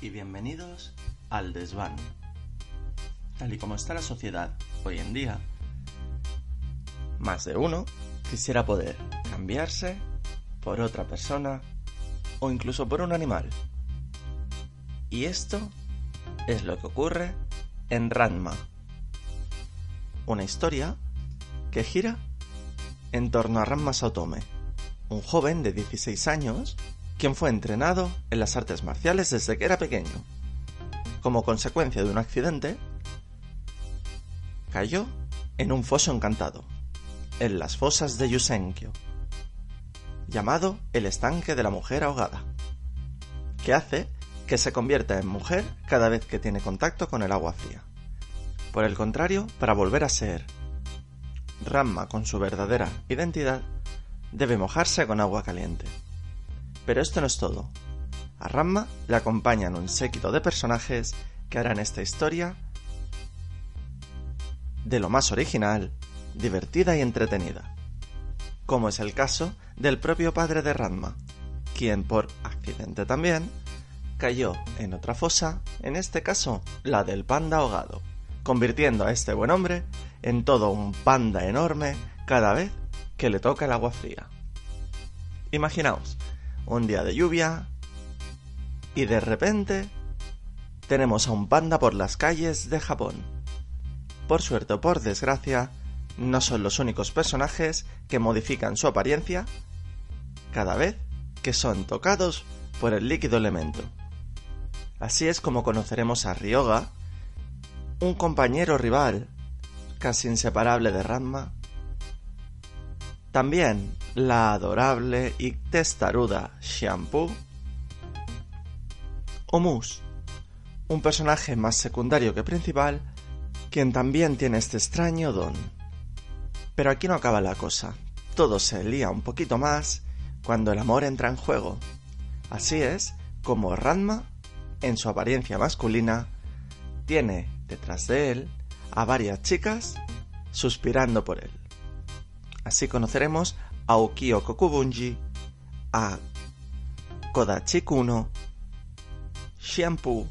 y bienvenidos al desván. Tal y como está la sociedad hoy en día, más de uno quisiera poder cambiarse por otra persona o incluso por un animal. Y esto es lo que ocurre en Ranma, una historia que gira en torno a Ranma Saotome, un joven de 16 años quien fue entrenado en las artes marciales desde que era pequeño. Como consecuencia de un accidente, cayó en un foso encantado, en las fosas de Yusenkyo, llamado el estanque de la mujer ahogada, que hace que se convierta en mujer cada vez que tiene contacto con el agua fría. Por el contrario, para volver a ser Ramma con su verdadera identidad, debe mojarse con agua caliente. Pero esto no es todo. A Ramma le acompañan un séquito de personajes que harán esta historia de lo más original, divertida y entretenida. Como es el caso del propio padre de Ranma, quien por accidente también cayó en otra fosa, en este caso la del panda ahogado, convirtiendo a este buen hombre en todo un panda enorme cada vez que le toca el agua fría. Imaginaos, un día de lluvia y de repente tenemos a un panda por las calles de Japón. Por suerte o por desgracia, no son los únicos personajes que modifican su apariencia cada vez que son tocados por el líquido elemento. Así es como conoceremos a Ryoga, un compañero rival, casi inseparable de Ranma. También la adorable y testaruda Shampoo. O Moose, un personaje más secundario que principal, quien también tiene este extraño don. Pero aquí no acaba la cosa. Todo se lía un poquito más cuando el amor entra en juego. Así es como Ranma en su apariencia masculina, tiene detrás de él a varias chicas suspirando por él. Así conoceremos a Ukio Kokubunji, a Kodachi Kuno, Shampoo,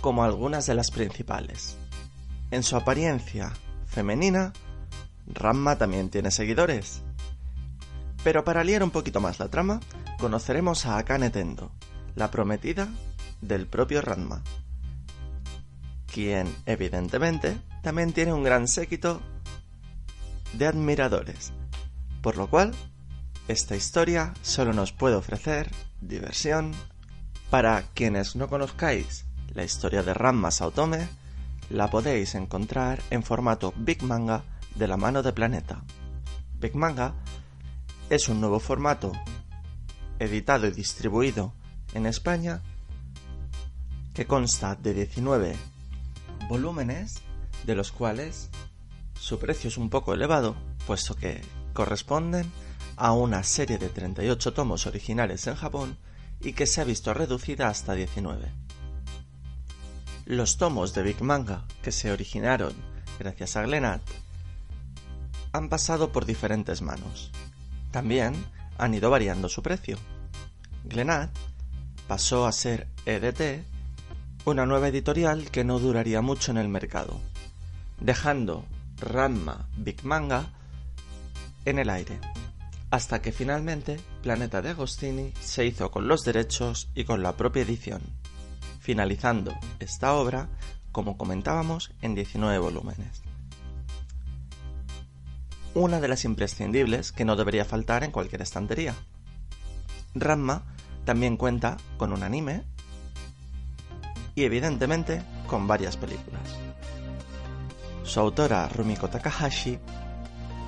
como algunas de las principales. En su apariencia femenina, Ramma también tiene seguidores. Pero para liar un poquito más la trama, conoceremos a Akane Tendo, la prometida del propio Ranma, quien evidentemente también tiene un gran séquito de admiradores, por lo cual esta historia solo nos puede ofrecer diversión. Para quienes no conozcáis la historia de Ranma Saotome, la podéis encontrar en formato Big Manga de la mano de Planeta. Big Manga es un nuevo formato editado y distribuido en España que consta de 19 volúmenes, de los cuales su precio es un poco elevado, puesto que corresponden a una serie de 38 tomos originales en Japón y que se ha visto reducida hasta 19. Los tomos de Big Manga que se originaron gracias a Glenat han pasado por diferentes manos. También han ido variando su precio. Glenat pasó a ser EDT, una nueva editorial que no duraría mucho en el mercado, dejando Ranma Big Manga en el aire, hasta que finalmente Planeta de Agostini se hizo con los derechos y con la propia edición, finalizando esta obra, como comentábamos, en 19 volúmenes. Una de las imprescindibles que no debería faltar en cualquier estantería. Ranma también cuenta con un anime y evidentemente con varias películas. Su autora Rumiko Takahashi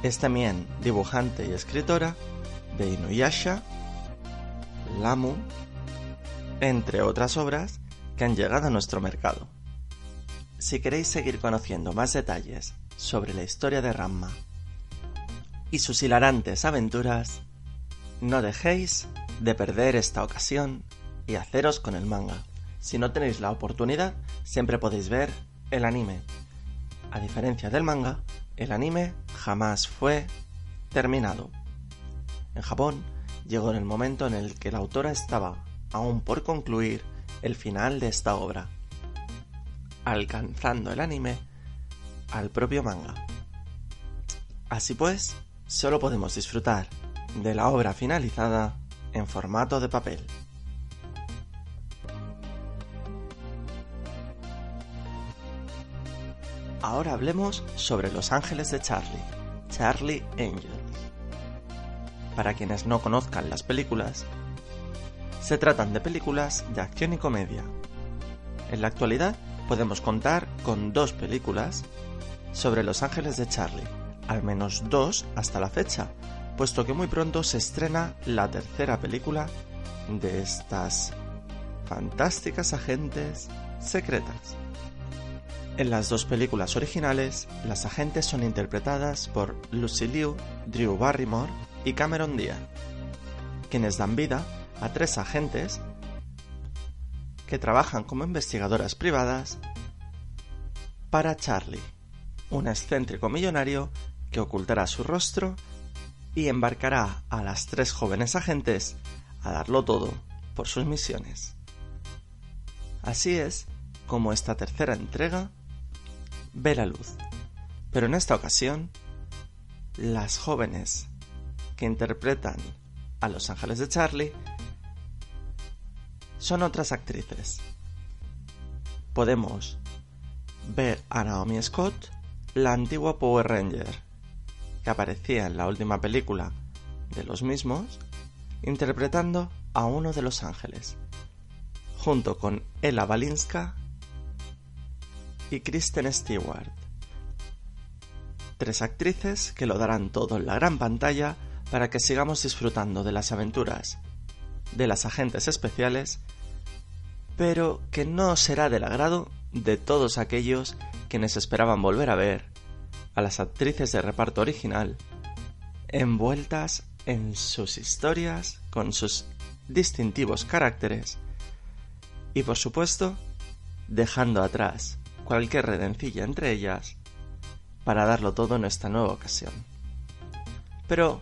es también dibujante y escritora de Inuyasha, Lamu, entre otras obras que han llegado a nuestro mercado. Si queréis seguir conociendo más detalles sobre la historia de Ramma y sus hilarantes aventuras, no dejéis de perder esta ocasión y haceros con el manga. Si no tenéis la oportunidad, siempre podéis ver el anime. A diferencia del manga, el anime jamás fue terminado. En Japón llegó en el momento en el que la autora estaba aún por concluir el final de esta obra, alcanzando el anime al propio manga. Así pues, solo podemos disfrutar de la obra finalizada en formato de papel. Ahora hablemos sobre Los Ángeles de Charlie, Charlie Angels. Para quienes no conozcan las películas, se tratan de películas de acción y comedia. En la actualidad podemos contar con dos películas sobre Los Ángeles de Charlie, al menos dos hasta la fecha, puesto que muy pronto se estrena la tercera película de estas fantásticas agentes secretas. En las dos películas originales, las agentes son interpretadas por Lucy Liu, Drew Barrymore y Cameron Diaz, quienes dan vida a tres agentes que trabajan como investigadoras privadas para Charlie, un excéntrico millonario que ocultará su rostro y embarcará a las tres jóvenes agentes a darlo todo por sus misiones. Así es como esta tercera entrega ve la luz. Pero en esta ocasión, las jóvenes que interpretan a los ángeles de Charlie son otras actrices. Podemos ver a Naomi Scott, la antigua Power Ranger, que aparecía en la última película de los mismos, interpretando a uno de los ángeles, junto con Ella Balinska y Kristen Stewart. Tres actrices que lo darán todo en la gran pantalla para que sigamos disfrutando de las aventuras de las agentes especiales, pero que no será del agrado de todos aquellos quienes esperaban volver a ver a las actrices de reparto original envueltas en sus historias con sus distintivos caracteres y por supuesto dejando atrás cualquier redencilla entre ellas para darlo todo en esta nueva ocasión. Pero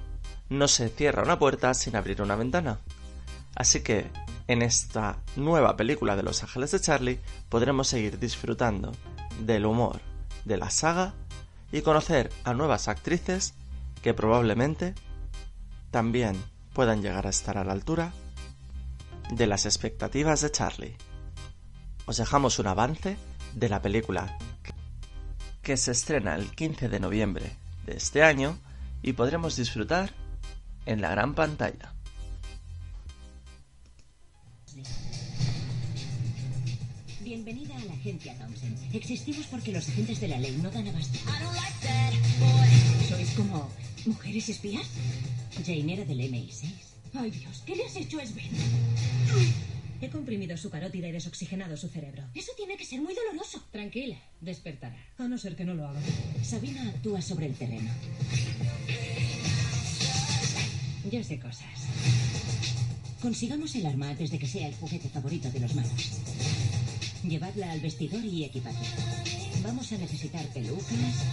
no se cierra una puerta sin abrir una ventana. Así que en esta nueva película de Los Ángeles de Charlie podremos seguir disfrutando del humor de la saga y conocer a nuevas actrices que probablemente también puedan llegar a estar a la altura de las expectativas de Charlie. Os dejamos un avance de la película que se estrena el 15 de noviembre de este año y podremos disfrutar en la gran pantalla. Bienvenida a la agencia Thompson. Existimos porque los agentes de la ley no dan abasto. ¿Sois como mujeres espías? Jane era del MI6. Ay Dios, ¿qué le has hecho a Sven? He comprimido su carótida y desoxigenado su cerebro. Eso tiene que ser muy doloroso. Tranquila, despertará. A no ser que no lo haga. Sabina actúa sobre el terreno. Ya sé cosas. Consigamos el arma antes de que sea el juguete favorito de los malos. Llevadla al vestidor y equipadla. Vamos a necesitar pelucas,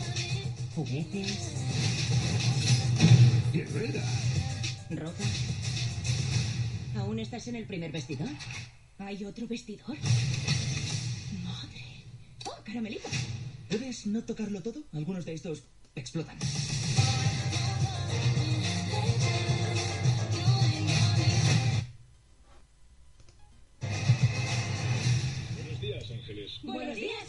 juguetes, Guerrera. ropa. ¿Aún estás en el primer vestidor? ¿Hay otro vestidor? Madre. Oh, caramelito. ¿Puedes no tocarlo todo? Algunos de estos explotan. Buenos días, Ángeles. Buenos días,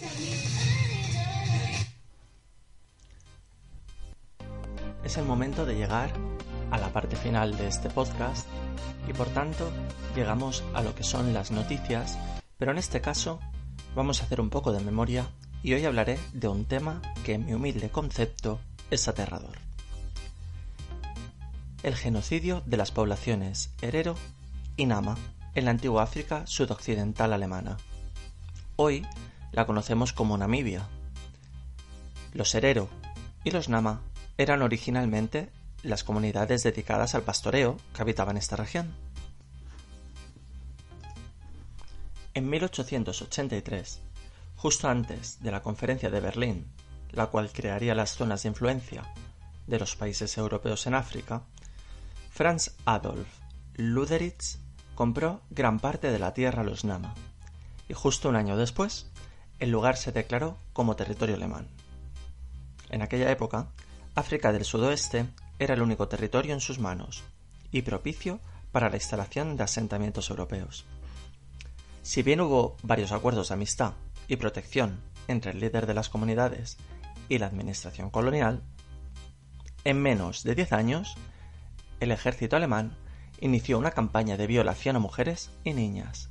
Es el momento de llegar a la parte final de este podcast y por tanto llegamos a lo que son las noticias, pero en este caso vamos a hacer un poco de memoria y hoy hablaré de un tema que en mi humilde concepto es aterrador. El genocidio de las poblaciones Herero y Nama en la antigua África sudoccidental alemana. Hoy la conocemos como Namibia. Los Herero y los Nama eran originalmente las comunidades dedicadas al pastoreo que habitaban esta región. En 1883, justo antes de la Conferencia de Berlín, la cual crearía las zonas de influencia de los países europeos en África, Franz Adolf Luderitz compró gran parte de la tierra a los Nama, y justo un año después, el lugar se declaró como territorio alemán. En aquella época, África del Sudoeste era el único territorio en sus manos y propicio para la instalación de asentamientos europeos. Si bien hubo varios acuerdos de amistad y protección entre el líder de las comunidades y la administración colonial, en menos de diez años, el ejército alemán inició una campaña de violación a mujeres y niñas,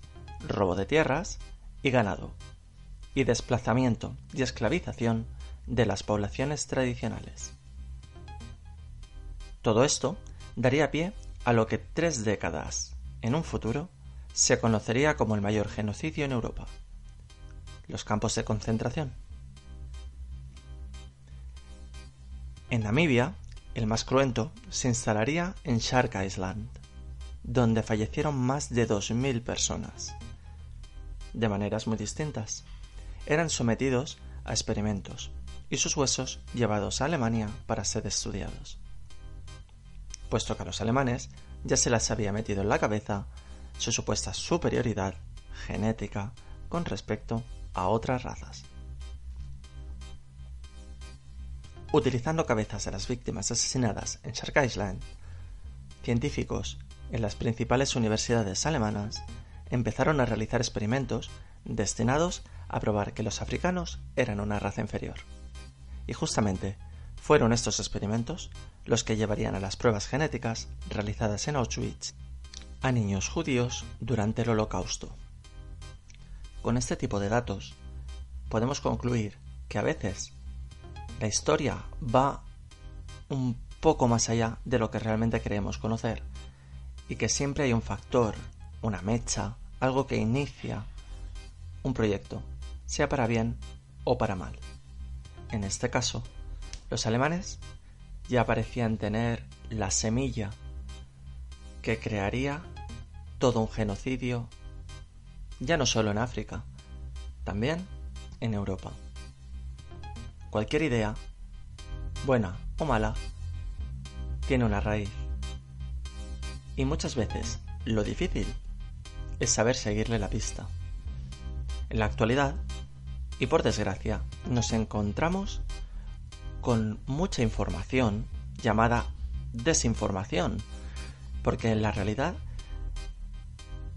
robo de tierras y ganado, y desplazamiento y esclavización de las poblaciones tradicionales. Todo esto daría pie a lo que tres décadas en un futuro se conocería como el mayor genocidio en Europa, los campos de concentración. En Namibia, el más cruento se instalaría en Shark Island, donde fallecieron más de 2.000 personas. De maneras muy distintas. Eran sometidos a experimentos y sus huesos llevados a Alemania para ser estudiados. Puesto que a los alemanes ya se les había metido en la cabeza su supuesta superioridad genética con respecto a otras razas. Utilizando cabezas de las víctimas asesinadas en Shark Island, científicos en las principales universidades alemanas empezaron a realizar experimentos destinados a probar que los africanos eran una raza inferior. Y justamente fueron estos experimentos los que llevarían a las pruebas genéticas realizadas en Auschwitz a niños judíos durante el Holocausto. Con este tipo de datos, podemos concluir que a veces la historia va un poco más allá de lo que realmente queremos conocer y que siempre hay un factor, una mecha, algo que inicia un proyecto, sea para bien o para mal. En este caso, los alemanes ya parecían tener la semilla que crearía todo un genocidio, ya no solo en África, también en Europa. Cualquier idea, buena o mala, tiene una raíz. Y muchas veces lo difícil es saber seguirle la pista. En la actualidad, y por desgracia, nos encontramos con mucha información llamada desinformación, porque en la realidad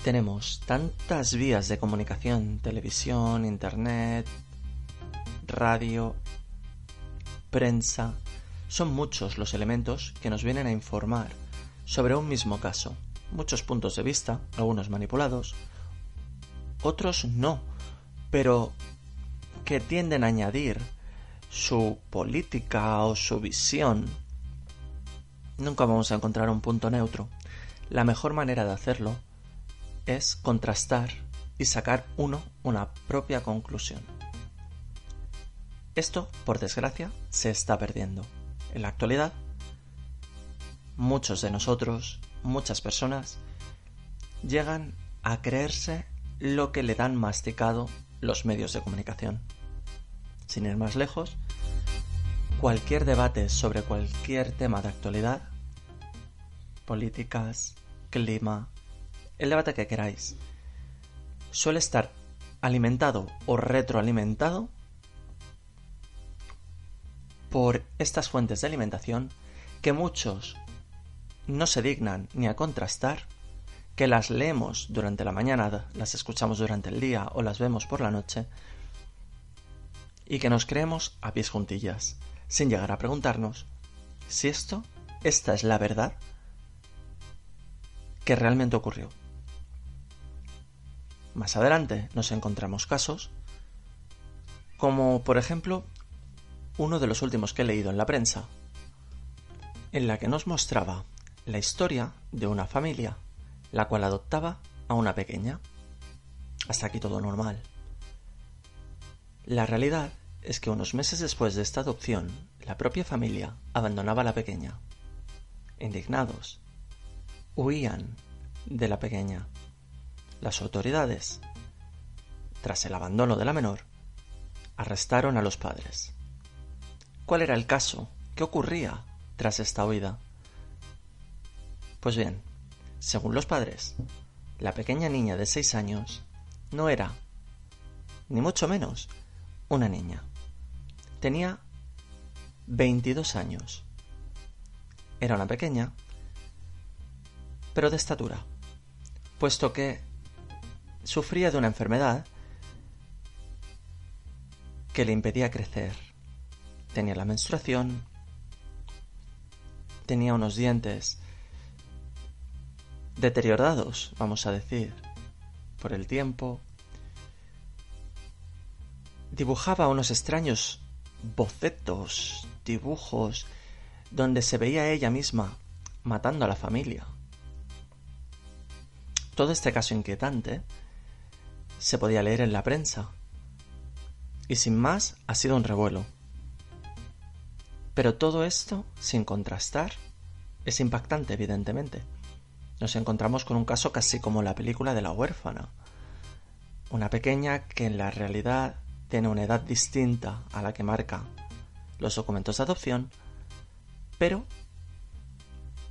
tenemos tantas vías de comunicación, televisión, internet, radio, prensa, son muchos los elementos que nos vienen a informar sobre un mismo caso, muchos puntos de vista, algunos manipulados, otros no, pero que tienden a añadir su política o su visión. Nunca vamos a encontrar un punto neutro. La mejor manera de hacerlo es contrastar y sacar uno una propia conclusión. Esto, por desgracia, se está perdiendo. En la actualidad, muchos de nosotros, muchas personas, llegan a creerse lo que le dan masticado los medios de comunicación. Sin ir más lejos, cualquier debate sobre cualquier tema de actualidad, políticas, clima, el debate que queráis, suele estar alimentado o retroalimentado por estas fuentes de alimentación que muchos no se dignan ni a contrastar, que las leemos durante la mañana, las escuchamos durante el día o las vemos por la noche, y que nos creemos a pies juntillas, sin llegar a preguntarnos si esto, esta es la verdad que realmente ocurrió. Más adelante nos encontramos casos Como por ejemplo uno de los últimos que he leído en la prensa, en la que nos mostraba la historia de una familia, la cual adoptaba a una pequeña. Hasta aquí todo normal. La realidad es que unos meses después de esta adopción, la propia familia abandonaba a la pequeña. Indignados, huían de la pequeña. Las autoridades, tras el abandono de la menor, arrestaron a los padres. ¿Cuál era el caso? ¿Qué ocurría tras esta huida? Pues bien, según los padres, la pequeña niña de seis años no era, ni mucho menos, una niña. Tenía 22 años. Era una pequeña, pero de estatura, puesto que sufría de una enfermedad que le impedía crecer. Tenía la menstruación, tenía unos dientes deteriorados, vamos a decir, por el tiempo. Dibujaba unos extraños bocetos, dibujos, donde se veía ella misma matando a la familia. Todo este caso inquietante se podía leer en la prensa. Y sin más, ha sido un revuelo. Pero todo esto, sin contrastar, es impactante, evidentemente. Nos encontramos con un caso casi como la película de la huérfana. Una pequeña que en la realidad tiene una edad distinta a la que marca los documentos de adopción, pero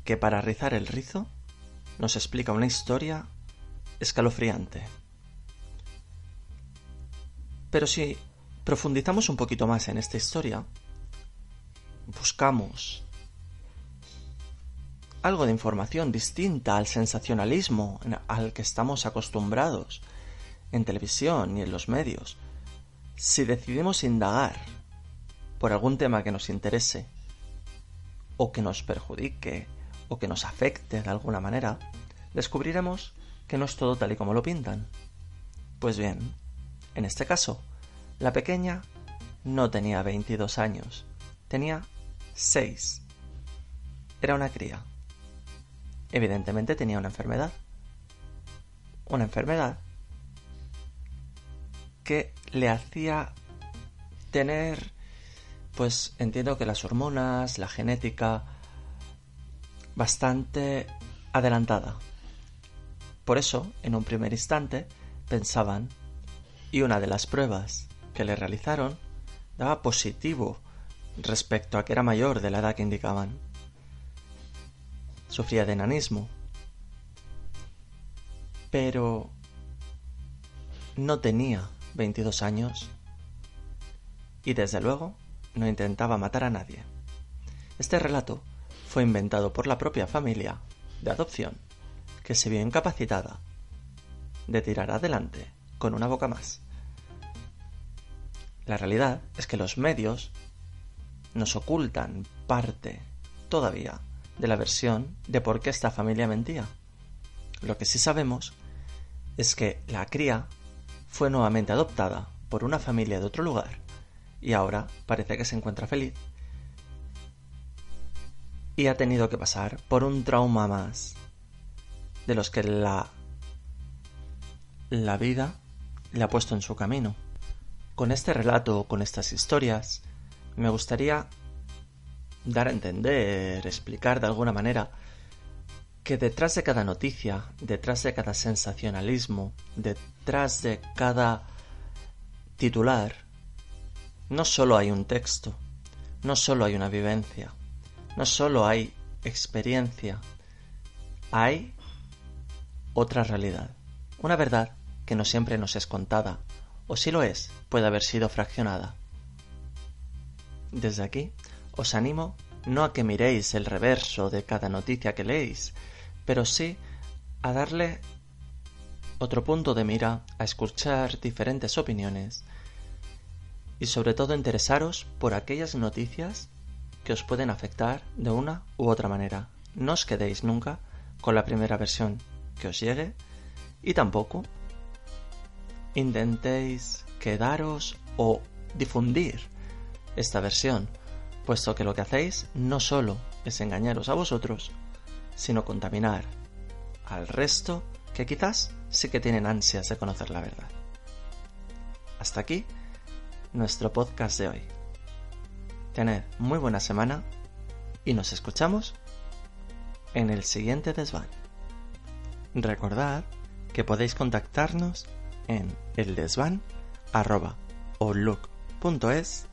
que para rizar el rizo nos explica una historia escalofriante. Pero si profundizamos un poquito más en esta historia, buscamos algo de información distinta al sensacionalismo al que estamos acostumbrados en televisión y en los medios, si decidimos indagar por algún tema que nos interese, o que nos perjudique, o que nos afecte de alguna manera, descubriremos que no es todo tal y como lo pintan. Pues bien, en este caso, la pequeña no tenía 22 años, tenía 6. Era una cría. Evidentemente tenía una enfermedad. Una enfermedad que le hacía tener, pues entiendo que las hormonas, la genética, bastante adelantada. Por eso, en un primer instante, pensaban, y una de las pruebas que le realizaron daba positivo respecto a que era mayor de la edad que indicaban. Sufría de enanismo. Pero no tenía 22 años y desde luego no intentaba matar a nadie. Este relato fue inventado por la propia familia de adopción, que se vio incapacitada de tirar adelante con una boca más. La realidad es que los medios nos ocultan parte todavía de la versión de por qué esta familia mentía. Lo que sí sabemos es que la cría fue nuevamente adoptada por una familia de otro lugar y ahora parece que se encuentra feliz. Y ha tenido que pasar por un trauma más de los que la la vida le ha puesto en su camino. Con este relato, con estas historias, me gustaría dar a entender, explicar de alguna manera que detrás de cada noticia, detrás de cada sensacionalismo, detrás de cada titular, no solo hay un texto, no solo hay una vivencia, no solo hay experiencia, hay otra realidad, una verdad que no siempre nos es contada, o si lo es, puede haber sido fraccionada. Desde aquí os animo no a que miréis el reverso de cada noticia que leéis, pero sí a darle otro punto de mira, a escuchar diferentes opiniones y sobre todo interesaros por aquellas noticias que os pueden afectar de una u otra manera. No os quedéis nunca con la primera versión que os llegue y tampoco intentéis quedaros o difundir esta versión, puesto que lo que hacéis no solo es engañaros a vosotros, sino contaminar al resto que quizás sí que tienen ansias de conocer la verdad. Hasta aquí nuestro podcast de hoy. Tened muy buena semana y nos escuchamos en el siguiente desván. Recordad que podéis contactarnos en eldesvan.outlook.es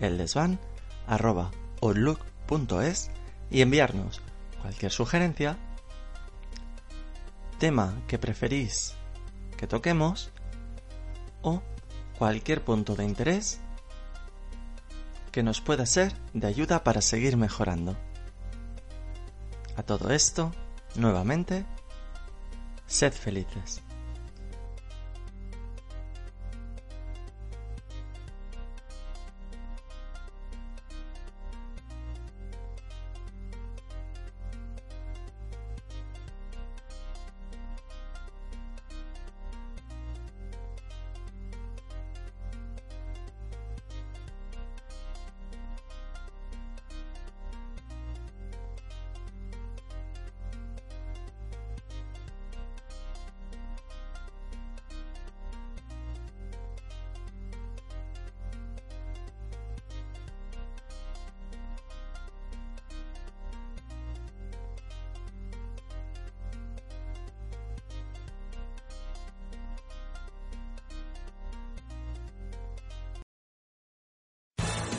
eldesvan.outlook.es y enviarnos cualquier sugerencia, tema que preferís que toquemos o cualquier punto de interés que nos pueda ser de ayuda para seguir mejorando. A todo esto, nuevamente, sed felices.